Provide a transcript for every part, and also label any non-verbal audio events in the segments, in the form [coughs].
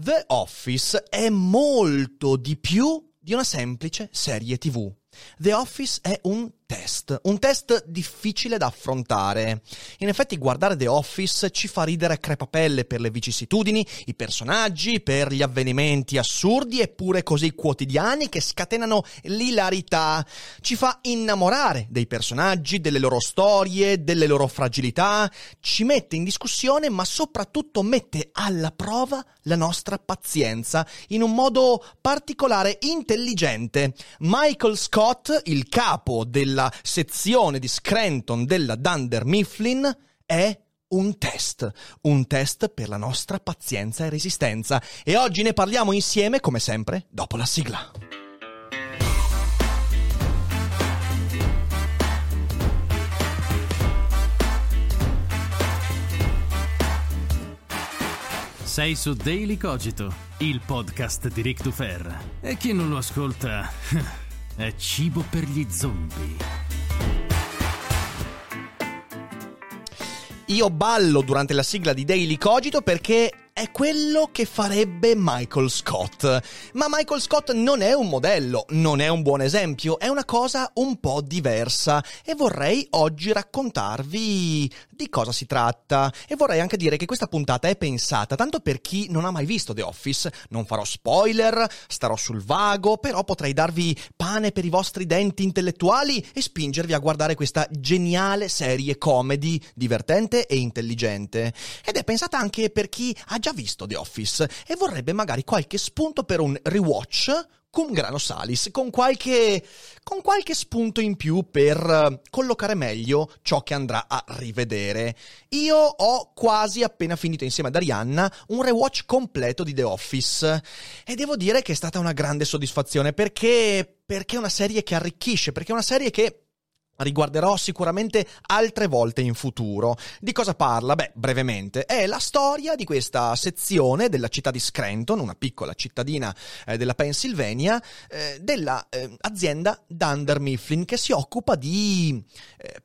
The Office è molto di più di una semplice serie TV. The Office è un test, un test difficile da affrontare. In effetti guardare The Office ci fa ridere a crepapelle per le vicissitudini, i personaggi, per gli avvenimenti assurdi eppure così quotidiani che scatenano l'ilarità. Ci fa innamorare dei personaggi, delle loro storie, delle loro fragilità, ci mette in discussione ma soprattutto mette alla prova la nostra pazienza in un modo particolare intelligente. Michael Scott, il capo della della sezione di Scranton della Dunder Mifflin è un test, un test per la nostra pazienza e resistenza. E oggi ne parliamo insieme, come sempre, dopo la sigla. Sei su Daily Cogito, il podcast di Rick Dufer. E chi non lo ascolta [laughs] è cibo per gli zombie. Io ballo durante la sigla di Daily Cogito perché è quello che farebbe Michael Scott. Ma Michael Scott non è un modello, non è un buon esempio, è una cosa un po' diversa e vorrei oggi raccontarvi di cosa si tratta. E vorrei anche dire che questa puntata è pensata tanto per chi non ha mai visto The Office. Non farò spoiler, starò sul vago, però potrei darvi pane per i vostri denti intellettuali e spingervi a guardare questa geniale serie comedy, divertente e intelligente. Ed è pensata anche per chi ha già già visto The Office e vorrebbe magari qualche spunto per un rewatch cum grano salis, con qualche, con qualche spunto in più per eh, collocare meglio ciò che andrà a rivedere. Io ho quasi appena finito insieme ad Arianna un rewatch completo di The Office e devo dire che è stata una grande soddisfazione perché, perché è una serie che arricchisce, perché è una serie che riguarderò sicuramente altre volte in futuro. Di cosa parla? Beh, brevemente, è la storia di questa sezione della città di Scranton, una piccola cittadina eh, della Pennsylvania, eh, dell'azienda eh, Dunder Mifflin che si occupa di eh,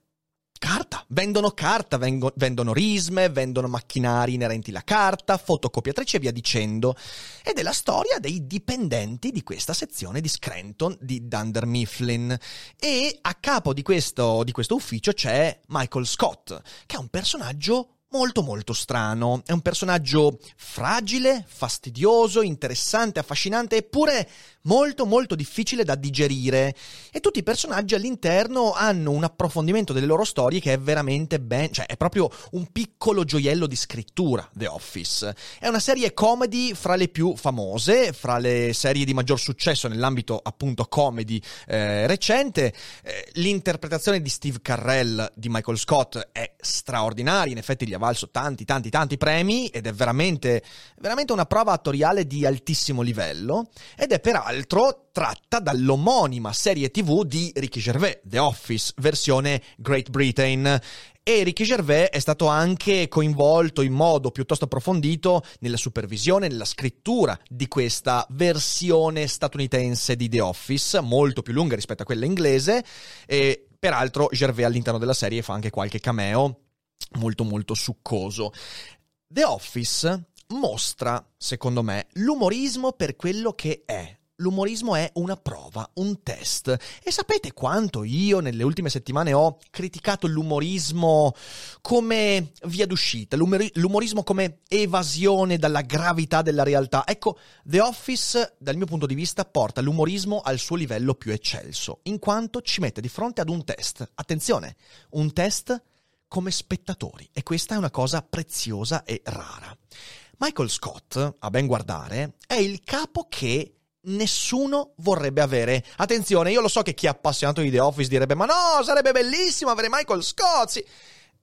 carta, vendono carta, vengo, vendono risme, vendono macchinari inerenti alla carta, fotocopiatrici e via dicendo. Ed è la storia dei dipendenti di questa sezione di Scranton di Dunder Mifflin. E a capo di questo, di questo ufficio c'è Michael Scott, che è un personaggio molto molto strano. È un personaggio fragile, fastidioso, interessante, affascinante, eppure molto molto difficile da digerire e tutti i personaggi all'interno hanno un approfondimento delle loro storie che è veramente ben, cioè è proprio un piccolo gioiello di scrittura The Office. È una serie comedy fra le più famose, fra le serie di maggior successo nell'ambito appunto comedy eh, recente. Eh, l'interpretazione di Steve Carrell di Michael Scott è straordinaria, in effetti gli ha valso tanti tanti tanti premi ed è veramente veramente una prova attoriale di altissimo livello ed è peraltro l'altro tratta dall'omonima serie tv di Ricky Gervais, The Office, versione Great Britain. E Ricky Gervais è stato anche coinvolto in modo piuttosto approfondito nella supervisione, nella scrittura di questa versione statunitense di The Office, molto più lunga rispetto a quella inglese. E peraltro Gervais all'interno della serie fa anche qualche cameo molto molto succoso. The Office mostra, secondo me, l'umorismo per quello che è l'umorismo è una prova, un test. E sapete quanto io nelle ultime settimane ho criticato l'umorismo come via d'uscita, l'umorismo come evasione dalla gravità della realtà. Ecco, The Office, dal mio punto di vista, porta l'umorismo al suo livello più eccelso, in quanto ci mette di fronte ad un test. Attenzione, un test come spettatori. E questa è una cosa preziosa e rara. Michael Scott, a ben guardare, è il capo che nessuno vorrebbe avere. Attenzione, io lo so che chi è appassionato di The Office direbbe: Ma no, sarebbe bellissimo avere Michael Scott. Sì.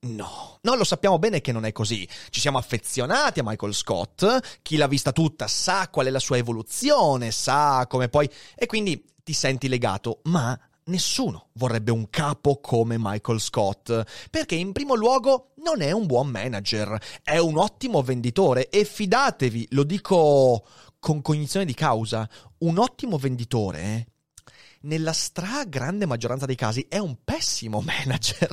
No, no, lo sappiamo bene che non è così. Ci siamo affezionati a Michael Scott, chi l'ha vista tutta sa qual è la sua evoluzione, sa come poi... e quindi ti senti legato, ma nessuno vorrebbe un capo come Michael Scott, perché in primo luogo non è un buon manager, è un ottimo venditore e fidatevi, lo dico con cognizione di causa, un ottimo venditore nella stragrande maggioranza dei casi è un pessimo [laughs] manager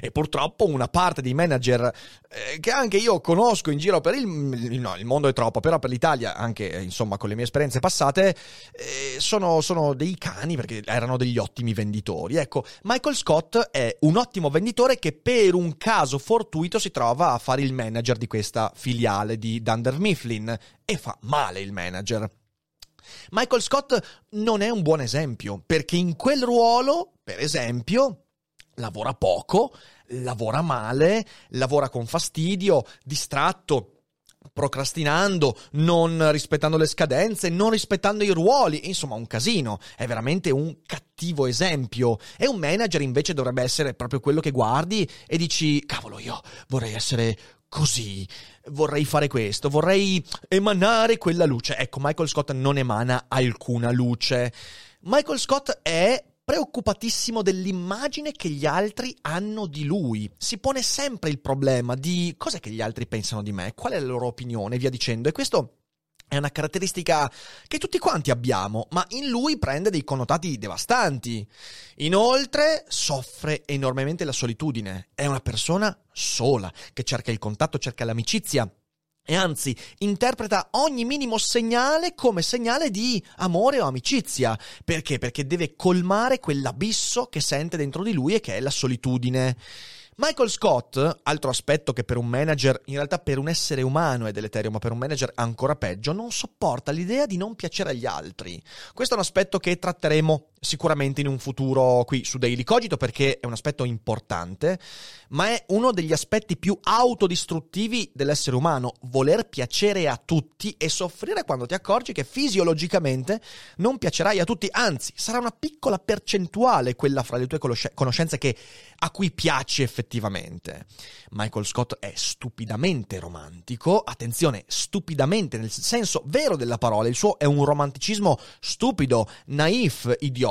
e purtroppo una parte di manager eh, che anche io conosco in giro per il, no, il mondo è troppo, però per l'Italia, anche eh, insomma con le mie esperienze passate, eh, sono, sono dei cani perché erano degli ottimi venditori. Ecco, Michael Scott è un ottimo venditore che per un caso fortuito si trova a fare il manager di questa filiale di Dunder Mifflin e fa male il manager. Michael Scott non è un buon esempio, perché in quel ruolo, per esempio, lavora poco, lavora male, lavora con fastidio, distratto, procrastinando, non rispettando le scadenze, non rispettando i ruoli, insomma un casino, è veramente un cattivo esempio. E un manager invece dovrebbe essere proprio quello che guardi e dici, cavolo, io vorrei essere così, vorrei fare questo, vorrei emanare quella luce. Ecco, Michael Scott non emana alcuna luce. Michael Scott è preoccupatissimo dell'immagine che gli altri hanno di lui. Si pone sempre il problema di cos'è che gli altri pensano di me, qual è la loro opinione, e via dicendo. E questo è una caratteristica che tutti quanti abbiamo, ma in lui prende dei connotati devastanti. Inoltre soffre enormemente la solitudine. È una persona sola, che cerca il contatto, cerca l'amicizia. E anzi, interpreta ogni minimo segnale come segnale di amore o amicizia. Perché? Perché deve colmare quell'abisso che sente dentro di lui e che è la solitudine. Michael Scott, altro aspetto che per un manager, in realtà per un essere umano è deleterio, ma per un manager ancora peggio, non sopporta l'idea di non piacere agli altri. Questo è un aspetto che tratteremo sicuramente in un futuro qui su Daily Cogito perché è un aspetto importante, ma è uno degli aspetti più autodistruttivi dell'essere umano, voler piacere a tutti e soffrire quando ti accorgi che fisiologicamente non piacerai a tutti, anzi sarà una piccola percentuale quella fra le tue conoscenze che, a cui piaci effettivamente. Michael Scott è stupidamente romantico, attenzione, stupidamente nel senso vero della parola, il suo è un romanticismo stupido, naif, idiota,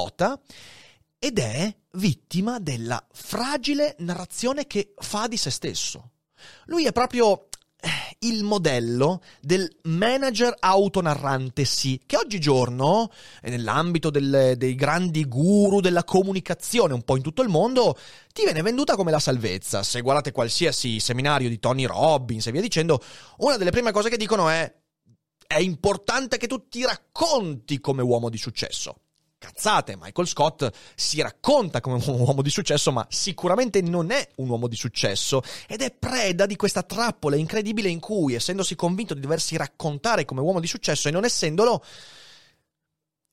ed è vittima della fragile narrazione che fa di se stesso. Lui è proprio il modello del manager autonarrante sì, che oggigiorno, nell'ambito del, dei grandi guru della comunicazione un po' in tutto il mondo, ti viene venduta come la salvezza. Se guardate qualsiasi seminario di Tony Robbins e via dicendo, una delle prime cose che dicono è è importante che tu ti racconti come uomo di successo cazzate. Michael Scott si racconta come un uomo di successo, ma sicuramente non è un uomo di successo ed è preda di questa trappola incredibile in cui, essendosi convinto di doversi raccontare come uomo di successo e non essendolo,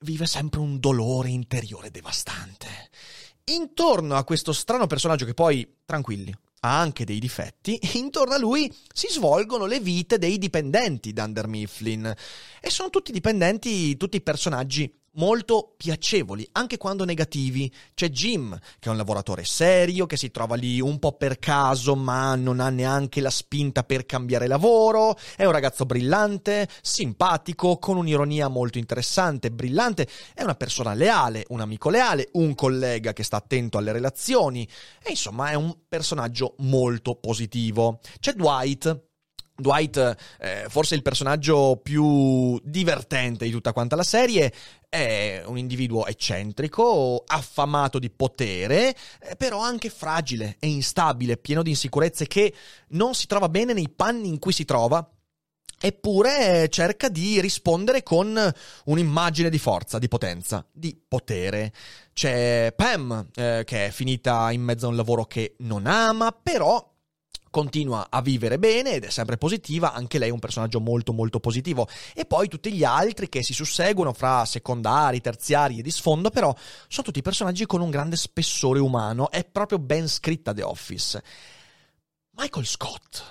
vive sempre un dolore interiore devastante. Intorno a questo strano personaggio che poi, tranquilli, ha anche dei difetti, intorno a lui si svolgono le vite dei dipendenti d'Under Mifflin. E sono tutti dipendenti, tutti personaggi molto piacevoli, anche quando negativi. C'è Jim, che è un lavoratore serio, che si trova lì un po' per caso, ma non ha neanche la spinta per cambiare lavoro. È un ragazzo brillante, simpatico, con un'ironia molto interessante, brillante. È una persona leale, un amico leale, un collega che sta attento alle relazioni. E insomma, è un personaggio molto positivo. C'è Dwight, Dwight, eh, forse il personaggio più divertente di tutta quanta la serie, è un individuo eccentrico, affamato di potere, eh, però anche fragile e instabile, pieno di insicurezze che non si trova bene nei panni in cui si trova. Eppure cerca di rispondere con un'immagine di forza, di potenza, di potere. C'è Pam, eh, che è finita in mezzo a un lavoro che non ama, però continua a vivere bene ed è sempre positiva, anche lei è un personaggio molto molto positivo. E poi tutti gli altri che si susseguono fra secondari, terziari e di sfondo, però sono tutti personaggi con un grande spessore umano, è proprio ben scritta The Office. Michael Scott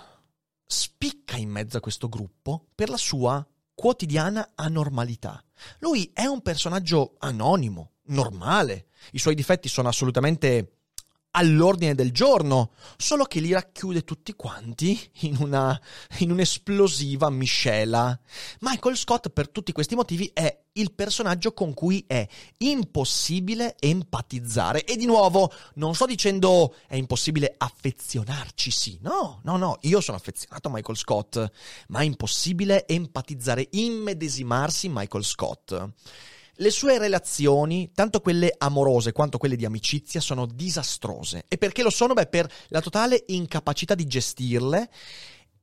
spicca in mezzo a questo gruppo per la sua quotidiana anormalità. Lui è un personaggio anonimo, normale, i suoi difetti sono assolutamente all'ordine del giorno, solo che li racchiude tutti quanti in una in un'esplosiva miscela. Michael Scott per tutti questi motivi è il personaggio con cui è impossibile empatizzare. E di nuovo, non sto dicendo è impossibile affezionarci, sì. No, no, no, io sono affezionato a Michael Scott, ma è impossibile empatizzare, immedesimarsi in Michael Scott. Le sue relazioni, tanto quelle amorose quanto quelle di amicizia, sono disastrose. E perché lo sono? Beh, per la totale incapacità di gestirle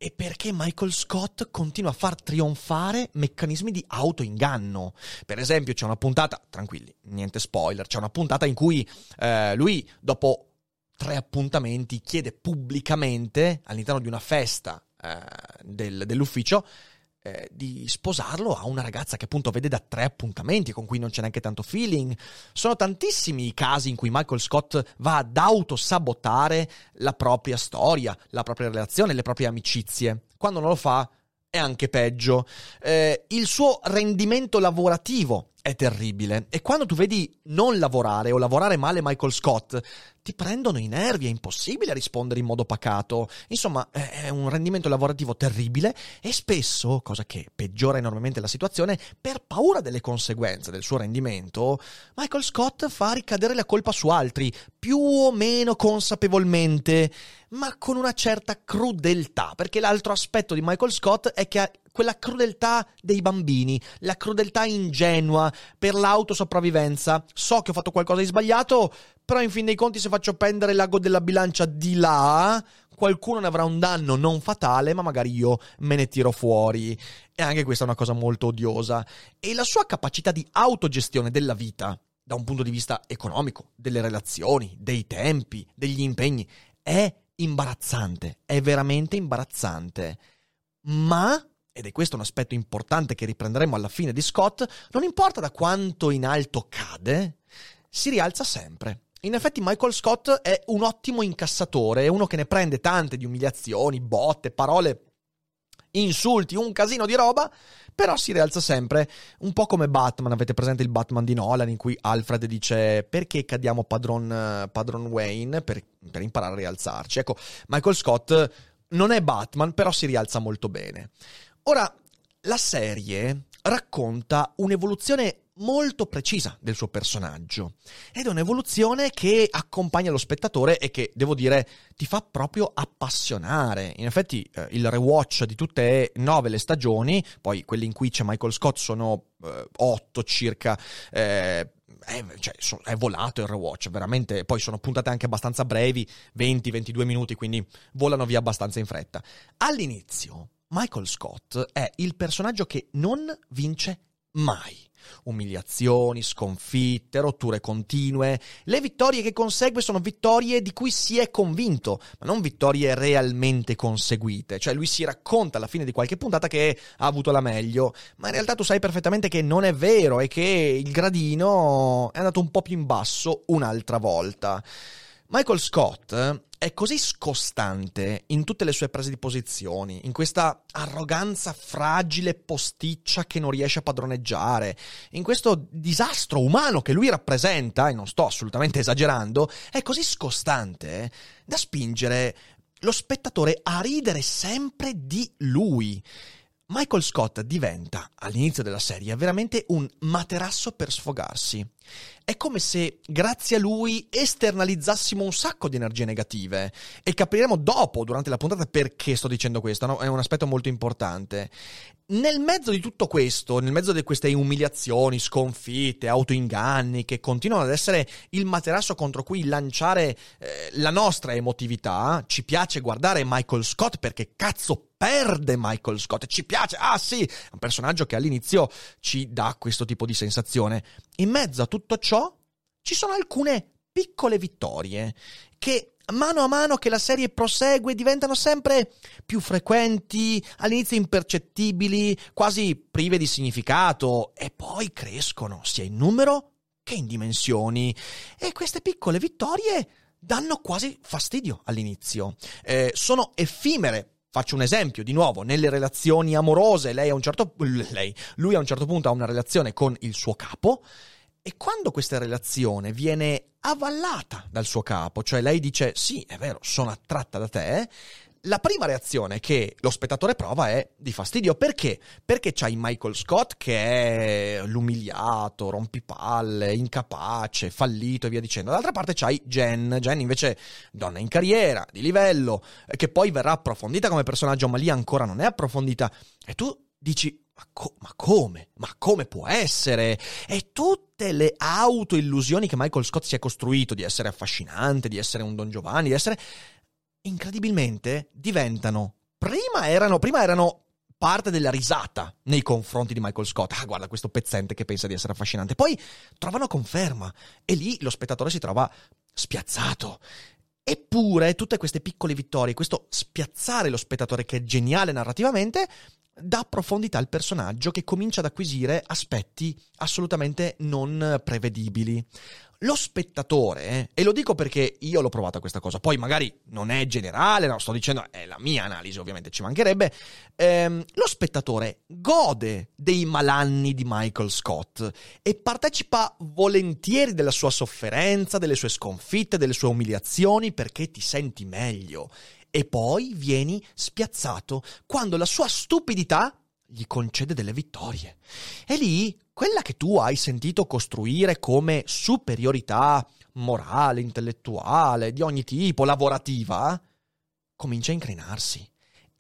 e perché Michael Scott continua a far trionfare meccanismi di autoinganno. Per esempio, c'è una puntata, tranquilli, niente spoiler, c'è una puntata in cui eh, lui, dopo tre appuntamenti, chiede pubblicamente all'interno di una festa eh, del, dell'ufficio eh, di sposarlo a una ragazza che appunto vede da tre appuntamenti con cui non c'è neanche tanto feeling. Sono tantissimi i casi in cui Michael Scott va ad autosabotare la propria storia, la propria relazione, le proprie amicizie. Quando non lo fa è anche peggio. Eh, il suo rendimento lavorativo è terribile. E quando tu vedi non lavorare o lavorare male Michael Scott, ti prendono i nervi, è impossibile rispondere in modo pacato. Insomma, è un rendimento lavorativo terribile e spesso, cosa che peggiora enormemente la situazione, per paura delle conseguenze del suo rendimento, Michael Scott fa ricadere la colpa su altri, più o meno consapevolmente, ma con una certa crudeltà, perché l'altro aspetto di Michael Scott è che ha quella crudeltà dei bambini, la crudeltà ingenua per l'autosopravvivenza. So che ho fatto qualcosa di sbagliato, però in fin dei conti se faccio pendere l'ago della bilancia di là, qualcuno ne avrà un danno non fatale, ma magari io me ne tiro fuori. E anche questa è una cosa molto odiosa. E la sua capacità di autogestione della vita, da un punto di vista economico, delle relazioni, dei tempi, degli impegni, è imbarazzante, è veramente imbarazzante. Ma ed è questo un aspetto importante che riprenderemo alla fine di Scott, non importa da quanto in alto cade, si rialza sempre. In effetti Michael Scott è un ottimo incassatore, è uno che ne prende tante di umiliazioni, botte, parole, insulti, un casino di roba, però si rialza sempre, un po' come Batman, avete presente il Batman di Nolan in cui Alfred dice perché cadiamo padron, padron Wayne per, per imparare a rialzarci. Ecco, Michael Scott non è Batman, però si rialza molto bene. Ora, la serie racconta un'evoluzione molto precisa del suo personaggio ed è un'evoluzione che accompagna lo spettatore e che, devo dire, ti fa proprio appassionare. In effetti eh, il rewatch di tutte e nove le stagioni, poi quelli in cui c'è Michael Scott sono eh, otto circa, eh, è, cioè, è, volato il rewatch, veramente. Poi sono puntate anche abbastanza brevi, 20-22 minuti, quindi volano via abbastanza in fretta. All'inizio Michael Scott è il personaggio che non vince mai. Umiliazioni, sconfitte, rotture continue. Le vittorie che consegue sono vittorie di cui si è convinto, ma non vittorie realmente conseguite. Cioè lui si racconta alla fine di qualche puntata che ha avuto la meglio, ma in realtà tu sai perfettamente che non è vero e che il gradino è andato un po' più in basso un'altra volta. Michael Scott è così scostante in tutte le sue prese di posizioni, in questa arroganza fragile posticcia che non riesce a padroneggiare, in questo disastro umano che lui rappresenta, e non sto assolutamente esagerando, è così scostante eh, da spingere lo spettatore a ridere sempre di lui. Michael Scott diventa, all'inizio della serie, veramente un materasso per sfogarsi. È come se, grazie a lui, esternalizzassimo un sacco di energie negative. E capiremo dopo, durante la puntata, perché sto dicendo questo, no? È un aspetto molto importante. Nel mezzo di tutto questo, nel mezzo di queste umiliazioni, sconfitte, autoinganni, che continuano ad essere il materasso contro cui lanciare eh, la nostra emotività, ci piace guardare Michael Scott perché cazzo perde Michael Scott. Ci piace, ah sì, un personaggio che all'inizio ci dà questo tipo di sensazione. In mezzo a tutto ciò ci sono alcune piccole vittorie che mano a mano che la serie prosegue diventano sempre più frequenti, all'inizio impercettibili, quasi prive di significato e poi crescono sia in numero che in dimensioni. E queste piccole vittorie danno quasi fastidio all'inizio. Eh, sono effimere Faccio un esempio, di nuovo, nelle relazioni amorose, lei a un certo lei, lui a un certo punto ha una relazione con il suo capo E quando questa relazione viene avvallata dal suo capo, cioè lei dice sì, è vero, sono attratta da te, la prima reazione che lo spettatore prova è di fastidio. Perché? Perché c'hai Michael Scott che è l'umiliato, rompipalle, incapace, fallito e via dicendo. Dall'altra parte c'hai Jen. Jen invece donna in carriera, di livello, che poi verrà approfondita come personaggio, ma lì ancora non è approfondita. E tu dici, ma, co- ma, come? Ma come può essere? E tutte le autoillusioni che Michael Scott si è costruito di essere affascinante, di essere un Don Giovanni, di essere incredibilmente diventano. Prima erano, prima erano parte della risata nei confronti di Michael Scott. Ah, guarda questo pezzente che pensa di essere affascinante. Poi trovano conferma e lì lo spettatore si trova spiazzato. Eppure tutte queste piccole vittorie, questo spiazzare lo spettatore che è geniale narrativamente, dà profondità al personaggio che comincia ad acquisire aspetti assolutamente non prevedibili. Lo spettatore, eh, e lo dico perché io l'ho provata questa cosa, poi magari non è generale, no, sto dicendo, è la mia analisi, ovviamente ci mancherebbe, ehm, lo spettatore gode dei malanni di Michael Scott e partecipa volentieri della sua sofferenza, delle sue sconfitte, delle sue umiliazioni perché ti senti meglio. E poi vieni spiazzato quando la sua stupidità gli concede delle vittorie. E lì, quella che tu hai sentito costruire come superiorità morale, intellettuale, di ogni tipo, lavorativa, comincia a incrinarsi.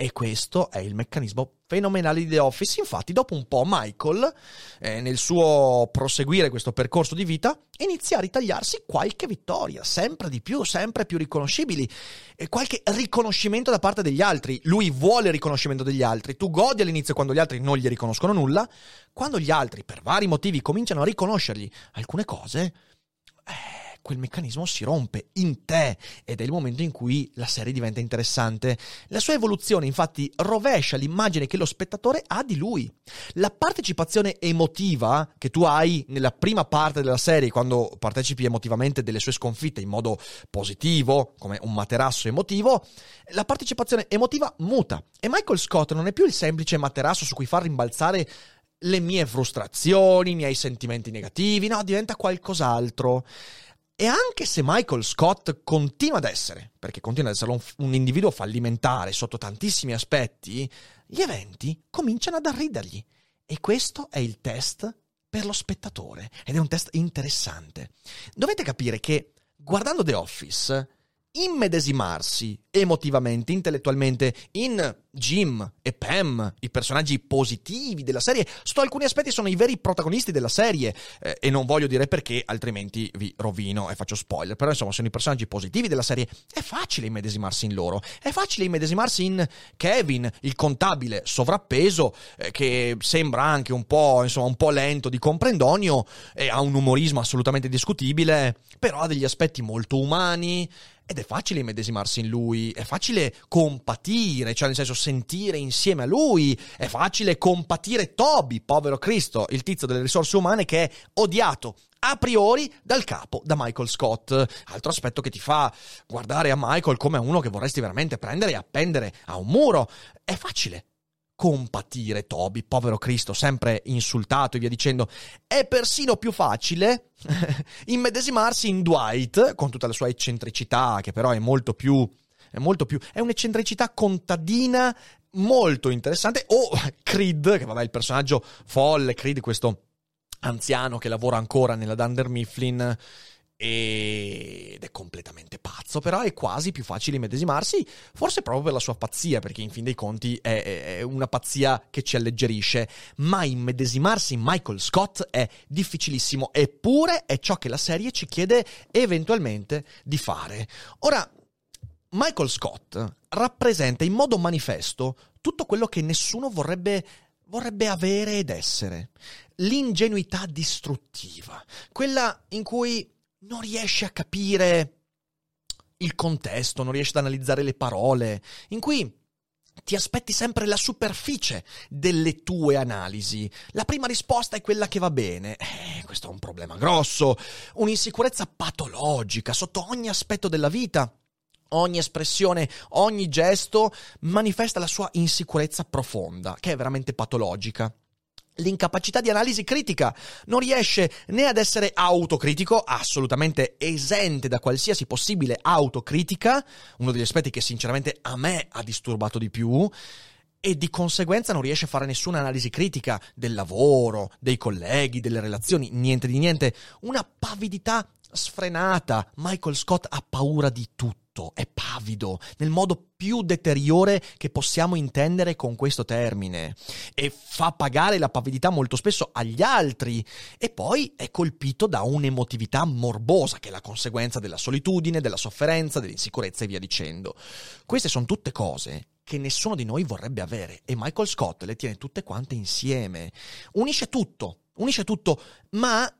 E questo è il meccanismo fenomenale di The Office. Infatti, dopo un po', Michael, eh, nel suo proseguire questo percorso di vita, inizia a ritagliarsi qualche vittoria, sempre di più, sempre più riconoscibili, e qualche riconoscimento da parte degli altri. Lui vuole il riconoscimento degli altri. Tu godi all'inizio quando gli altri non gli riconoscono nulla. Quando gli altri, per vari motivi, cominciano a riconoscergli alcune cose, eh, quel meccanismo si rompe in te ed è il momento in cui la serie diventa interessante. La sua evoluzione infatti rovescia l'immagine che lo spettatore ha di lui. La partecipazione emotiva che tu hai nella prima parte della serie, quando partecipi emotivamente delle sue sconfitte in modo positivo, come un materasso emotivo, la partecipazione emotiva muta e Michael Scott non è più il semplice materasso su cui far rimbalzare le mie frustrazioni, i miei sentimenti negativi, no, diventa qualcos'altro. E anche se Michael Scott continua ad essere, perché continua ad essere un, un, individuo fallimentare sotto tantissimi aspetti, gli eventi cominciano ad arridergli. E questo è il test per lo spettatore. Ed è un test interessante. Dovete capire che guardando The Office, immedesimarsi emotivamente, intellettualmente in Jim e Pam, i personaggi positivi della serie. Sotto alcuni aspetti sono i veri protagonisti della serie eh, e non voglio dire perché, altrimenti vi rovino e faccio spoiler. Però insomma, sono i personaggi positivi della serie. È facile immedesimarsi in loro. È facile immedesimarsi in Kevin, il contabile sovrappeso, eh, che sembra anche un po', insomma, un po' lento di comprendonio e ha un umorismo assolutamente discutibile, però ha degli aspetti molto umani ed è facile immedesimarsi in lui, è facile compatire, cioè nel senso sentire insieme a lui, è facile compatire Toby, povero Cristo, il tizio delle risorse umane che è odiato a priori dal capo, da Michael Scott. Altro aspetto che ti fa guardare a Michael come a uno che vorresti veramente prendere e appendere a un muro. È facile compatire Toby, povero Cristo, sempre insultato e via dicendo. È persino più facile [laughs] immedesimarsi in Dwight, con tutta la sua eccentricità, che però è molto più... È molto più... È un'eccentricità contadina molto interessante. O [laughs] Creed, che vabbè, il personaggio folle, Creed, questo anziano che lavora ancora nella Dunder Mifflin ed è completamente pazzo, però è quasi più facile immedesimarsi, forse proprio per la sua pazzia, perché in fin dei conti è, è, una pazzia che ci alleggerisce, ma immedesimarsi in Michael Scott è difficilissimo, eppure è ciò che la serie ci chiede eventualmente di fare. Ora, Michael Scott rappresenta in modo manifesto tutto quello che nessuno vorrebbe vorrebbe avere ed essere. L'ingenuità distruttiva, quella in cui non riesci a capire il contesto, non riesci ad analizzare le parole, in cui ti aspetti sempre la superficie delle tue analisi. La prima risposta è quella che va bene. Eh, questo è un problema grosso, un'insicurezza patologica sotto ogni aspetto della vita. Ogni espressione, ogni gesto manifesta la sua insicurezza profonda, che è veramente patologica. L'incapacità di analisi critica non riesce né ad essere autocritico, assolutamente esente da qualsiasi possibile autocritica, uno degli aspetti che sinceramente a me ha disturbato di più, e di conseguenza non riesce a fare nessuna analisi critica del lavoro, dei colleghi, delle relazioni, niente di niente. Una pavidità sfrenata. Michael Scott ha paura di tutto è pavido, nel modo più deteriore che possiamo intendere con questo termine e fa pagare la pavidità molto spesso agli altri e poi è colpito da un'emotività morbosa che è la conseguenza della solitudine, della sofferenza, dell'insicurezza e via dicendo. Queste sono tutte cose che nessuno di noi vorrebbe avere e Michael Scott le tiene tutte quante insieme. Unisce tutto, unisce tutto, ma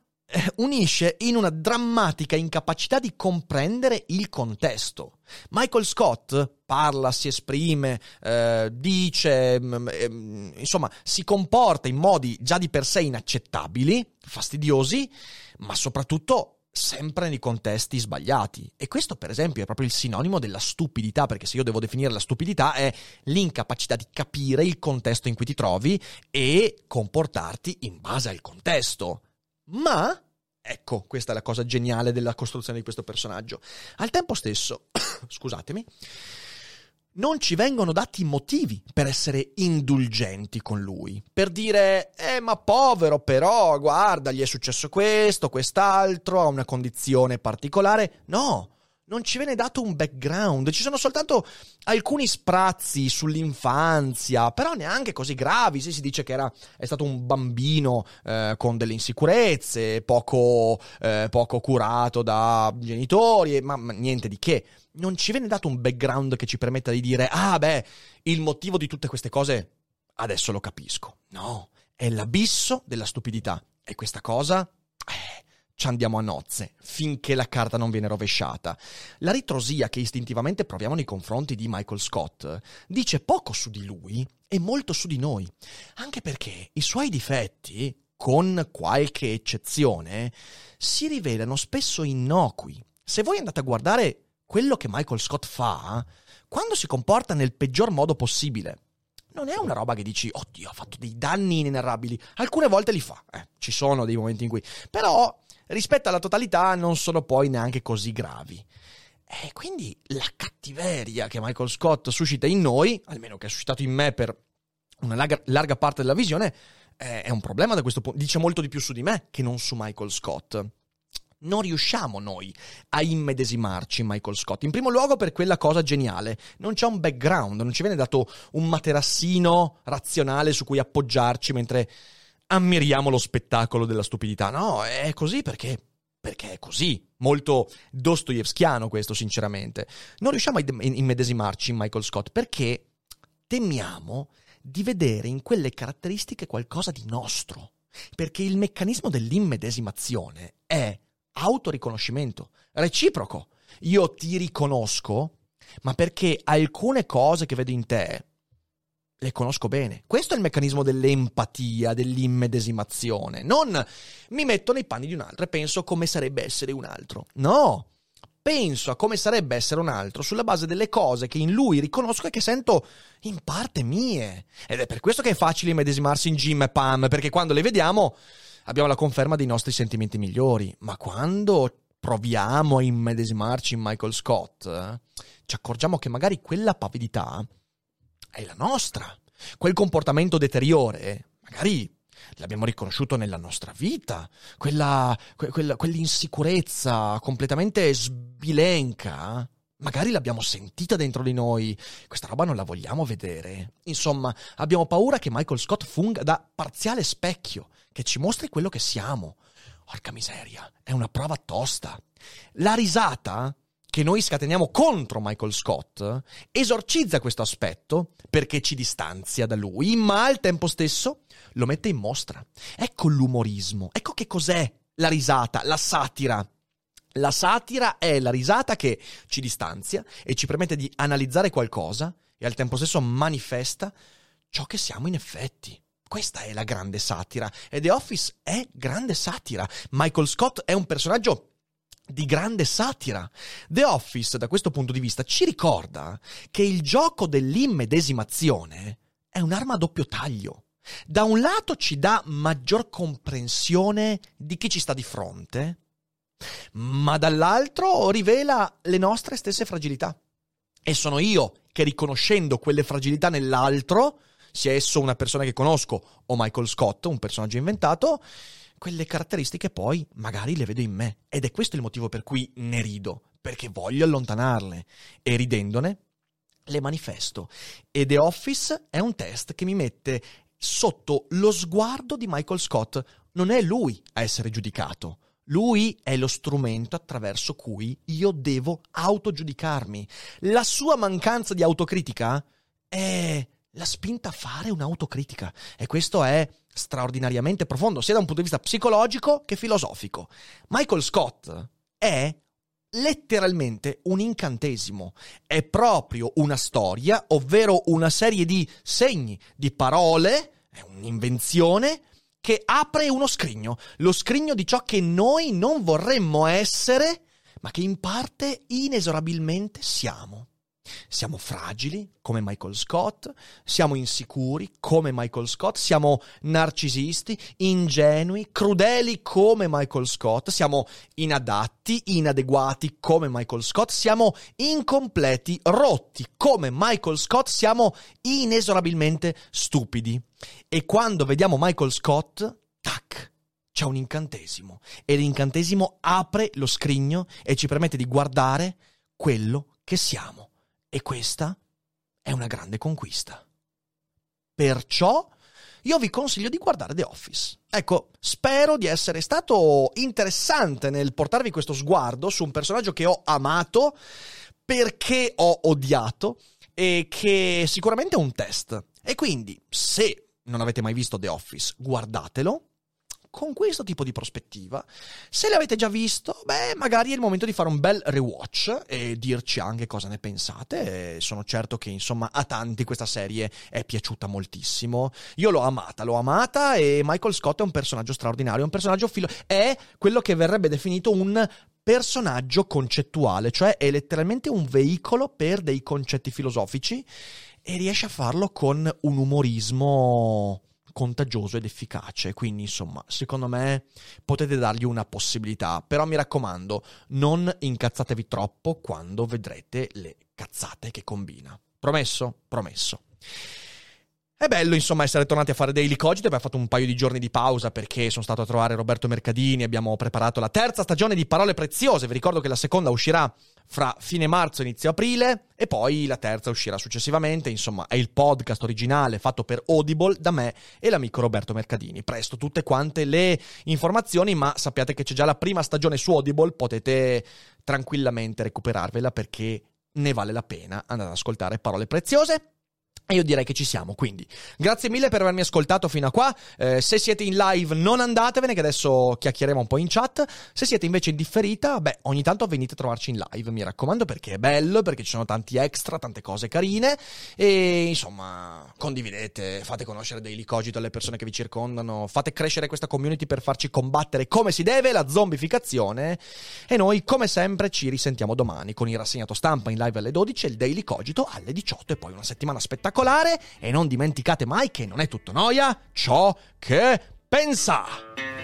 unisce in una drammatica incapacità di comprendere il contesto. Michael Scott parla, si esprime, eh, dice, eh, insomma, si comporta in modi già di per sé inaccettabili, fastidiosi, ma soprattutto sempre nei contesti sbagliati. E questo, per esempio, è proprio il sinonimo della stupidità, perché se io devo definire la stupidità è l'incapacità di capire il contesto in cui ti trovi e comportarti in base al contesto. Ma, ecco, questa è la cosa geniale della costruzione di questo personaggio. Al tempo stesso, [coughs] scusatemi, non ci vengono dati motivi per essere indulgenti con lui, per dire, eh ma povero però, guarda, gli è successo questo, quest'altro, ha una condizione particolare. No, non ci viene dato un background, ci sono soltanto alcuni sprazzi sull'infanzia, però neanche così gravi. Sì, si dice che era, è stato un bambino eh, con delle insicurezze, poco, eh, poco curato da genitori, ma, ma niente di che non ci viene dato un background che ci permetta di dire, ah beh, il motivo di tutte queste cose adesso lo capisco. No, è l'abisso della stupidità. E questa cosa, ci andiamo a nozze, finché la carta non viene rovesciata. La ritrosia che istintivamente proviamo nei confronti di Michael Scott dice poco su di lui e molto su di noi. Anche perché i suoi difetti, con qualche eccezione, si rivelano spesso innocui. Se voi andate a guardare quello che Michael Scott fa, quando si comporta nel peggior modo possibile, non è una roba che dici, oddio, ha fatto dei danni inenarrabili. Alcune volte li fa, eh, ci sono dei momenti in cui. Però, rispetto alla totalità, non sono poi neanche così gravi. E quindi la cattiveria che Michael Scott suscita in noi, almeno che ha suscitato in me per una larga, larga parte della visione, è un problema da questo punto. Dice molto di più su di me che non su Michael Scott non riusciamo noi a immedesimarci in Michael Scott. In primo luogo per quella cosa geniale, non c'è un background, non ci viene dato un materassino razionale su cui appoggiarci mentre ammiriamo lo spettacolo della stupidità. No, è così perché perché è così, molto dostoevskiano questo sinceramente. Non riusciamo a immedesimarci in Michael Scott perché temiamo di vedere in quelle caratteristiche qualcosa di nostro. Perché il meccanismo dell'immedesimazione è autoriconoscimento, reciproco. Io ti riconosco, ma perché alcune cose che vedo in te le conosco bene. Questo è il meccanismo dell'empatia, dell'immedesimazione. Non mi metto nei panni di un altro e penso come sarebbe essere un altro. No, penso a come sarebbe essere un altro sulla base delle cose che in lui riconosco e che sento in parte mie. Ed è per questo che è facile immedesimarsi in Jim e Pam, perché quando le vediamo abbiamo la conferma dei nostri sentimenti migliori, ma quando proviamo a immedesimarci in Michael Scott, eh, ci accorgiamo che magari quella pavidità è la nostra. Quel comportamento deteriore, magari l'abbiamo riconosciuto nella nostra vita, quella, que, quella, quell'insicurezza completamente sbilenca, magari l'abbiamo sentita dentro di noi, questa roba non la vogliamo vedere. Insomma, abbiamo paura che Michael Scott funga da parziale specchio che ci mostri quello che siamo. Porca miseria, è una prova tosta. La risata che noi scateniamo contro Michael Scott esorcizza questo aspetto perché ci distanzia da lui, ma al tempo stesso lo mette in mostra. Ecco l'umorismo, ecco che cos'è la risata, la satira. La satira è la risata che ci distanzia e ci permette di analizzare qualcosa e al tempo stesso manifesta ciò che siamo in effetti. Questa è la grande satira. E The Office è grande satira. Michael Scott è un personaggio di grande satira. The Office, da questo punto di vista, ci ricorda che il gioco dell'immedesimazione è un'arma a doppio taglio. Da un lato ci dà maggior comprensione di chi ci sta di fronte, ma dall'altro rivela le nostre stesse fragilità. E sono io che riconoscendo quelle fragilità nell'altro, sia esso una persona che conosco o Michael Scott, un personaggio inventato, quelle caratteristiche poi magari le vedo in me. Ed è questo il motivo per cui ne rido, perché voglio allontanarle. E ridendone le manifesto. E The Office è un test che mi mette sotto lo sguardo di Michael Scott. Non è lui a essere giudicato. Lui è lo strumento attraverso cui io devo autogiudicarmi. La sua mancanza di autocritica è la spinta a fare un'autocritica. E questo è straordinariamente profondo, sia da un punto di vista psicologico che filosofico. Michael Scott è letteralmente un incantesimo. È proprio una storia, ovvero una serie di segni, di parole, è un'invenzione che apre uno scrigno, lo scrigno di ciò che noi non vorremmo essere, ma che in parte inesorabilmente siamo. Siamo fragili come Michael Scott, siamo insicuri come Michael Scott, siamo narcisisti, ingenui, crudeli come Michael Scott, siamo inadatti, inadeguati come Michael Scott, siamo incompleti, rotti come Michael Scott, siamo inesorabilmente stupidi. E quando vediamo Michael Scott, tac, c'è un incantesimo e l'incantesimo apre lo scrigno e ci permette di guardare quello che siamo. E questa è una grande conquista. Perciò io vi consiglio di guardare The Office. Ecco, spero di essere stato interessante nel portarvi questo sguardo su un personaggio che ho amato perché ho odiato e che sicuramente è un test. E quindi, se non avete mai visto The Office, guardatelo con questo tipo di prospettiva. Se l'avete già visto, beh, magari è il momento di fare un bel rewatch e dirci anche cosa ne pensate. Sono certo che, insomma, a tanti questa serie è piaciuta moltissimo. Io l'ho amata, l'ho amata e Michael Scott è un personaggio straordinario, è un personaggio filo... è quello che verrebbe definito un personaggio concettuale, cioè è letteralmente un veicolo per dei concetti filosofici e riesce a farlo con un umorismo contagioso ed efficace. Quindi, insomma, secondo me potete dargli una possibilità. Però mi raccomando, non incazzatevi troppo quando vedrete le cazzate che combina. Promesso? Promesso. È bello, insomma, essere tornati a fare Daily Cogito. Abbiamo fatto un paio di giorni di pausa perché sono stato a trovare Roberto Mercadini. Abbiamo preparato la terza stagione di Parole Preziose. Vi ricordo che la seconda uscirà fra fine marzo e inizio aprile e poi la terza uscirà successivamente. Insomma, è il podcast originale fatto per Audible da me e l'amico Roberto Mercadini. Presto tutte quante le informazioni, ma sappiate che c'è già la prima stagione su Audible. Potete tranquillamente recuperarvela perché ne vale la pena andare ad ascoltare Parole Preziose. E io direi che ci siamo, quindi grazie mille per avermi ascoltato fino a qua. Eh, se siete in live non andatevene, che adesso chiacchieremo un po' in chat. Se siete invece in differita, beh, ogni tanto venite a trovarci in live, mi raccomando, perché è bello, perché ci sono tanti extra, tante cose carine. E insomma, condividete, fate conoscere Daily Cogito alle persone che vi circondano, fate crescere questa community per farci combattere come si deve la zombificazione. E noi, come sempre, ci risentiamo domani con il rassegnato stampa in live alle 12 e il Daily Cogito alle 18 e poi una settimana spettacolare spettacolare e non dimenticate mai che non è tutto noia ciò che pensa.